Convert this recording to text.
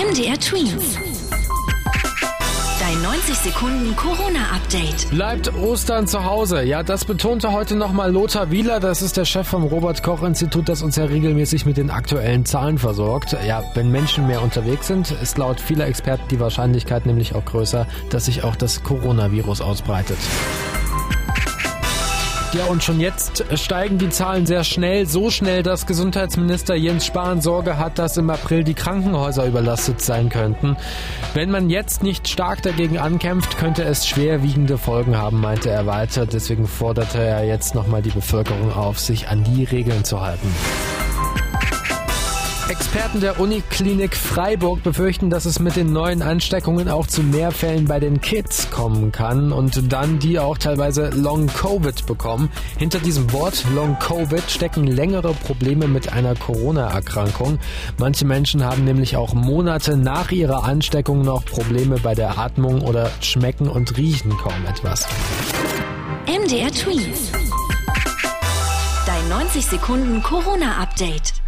MDR Twins. Dein 90 Sekunden Corona-Update. Bleibt Ostern zu Hause. Ja, das betonte heute nochmal Lothar Wieler. Das ist der Chef vom Robert-Koch-Institut, das uns ja regelmäßig mit den aktuellen Zahlen versorgt. Ja, wenn Menschen mehr unterwegs sind, ist laut vieler Experten die Wahrscheinlichkeit nämlich auch größer, dass sich auch das Coronavirus ausbreitet. Ja, und schon jetzt steigen die Zahlen sehr schnell, so schnell, dass Gesundheitsminister Jens Spahn Sorge hat, dass im April die Krankenhäuser überlastet sein könnten. Wenn man jetzt nicht stark dagegen ankämpft, könnte es schwerwiegende Folgen haben, meinte er weiter. Deswegen forderte er jetzt nochmal die Bevölkerung auf, sich an die Regeln zu halten. Experten der Uniklinik Freiburg befürchten, dass es mit den neuen Ansteckungen auch zu mehr Fällen bei den Kids kommen kann und dann die auch teilweise Long Covid bekommen. Hinter diesem Wort Long Covid stecken längere Probleme mit einer Corona-Erkrankung. Manche Menschen haben nämlich auch Monate nach ihrer Ansteckung noch Probleme bei der Atmung oder schmecken und riechen kaum etwas. MDR Twins. Dein 90 Sekunden Corona-Update.